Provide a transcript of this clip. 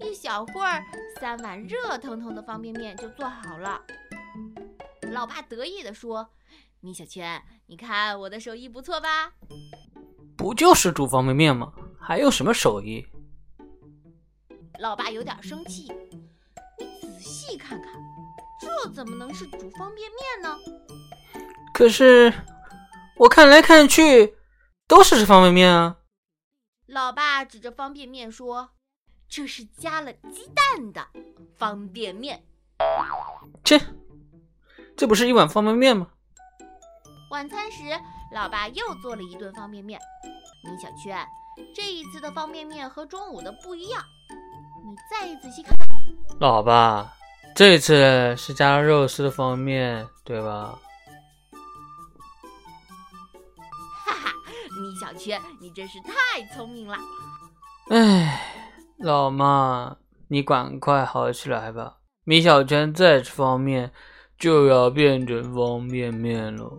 一小会儿，三碗热腾腾的方便面就做好了。老爸得意地说：“米小圈，你看我的手艺不错吧？”不就是煮方便面吗？还有什么手艺？老爸有点生气。你仔细看看，这怎么能是煮方便面呢？可是我看来看去都是方便面啊！老爸指着方便面说：“这是加了鸡蛋的方便面。”切，这不是一碗方便面吗？晚餐时，老爸又做了一顿方便面。米小圈，这一次的方便面和中午的不一样，你再仔细看。老爸，这次是加了肉丝的方便面，对吧？哈哈，米小圈，你真是太聪明了。哎，老妈，你赶快好起来吧！米小圈再吃方便面，就要变成方便面了。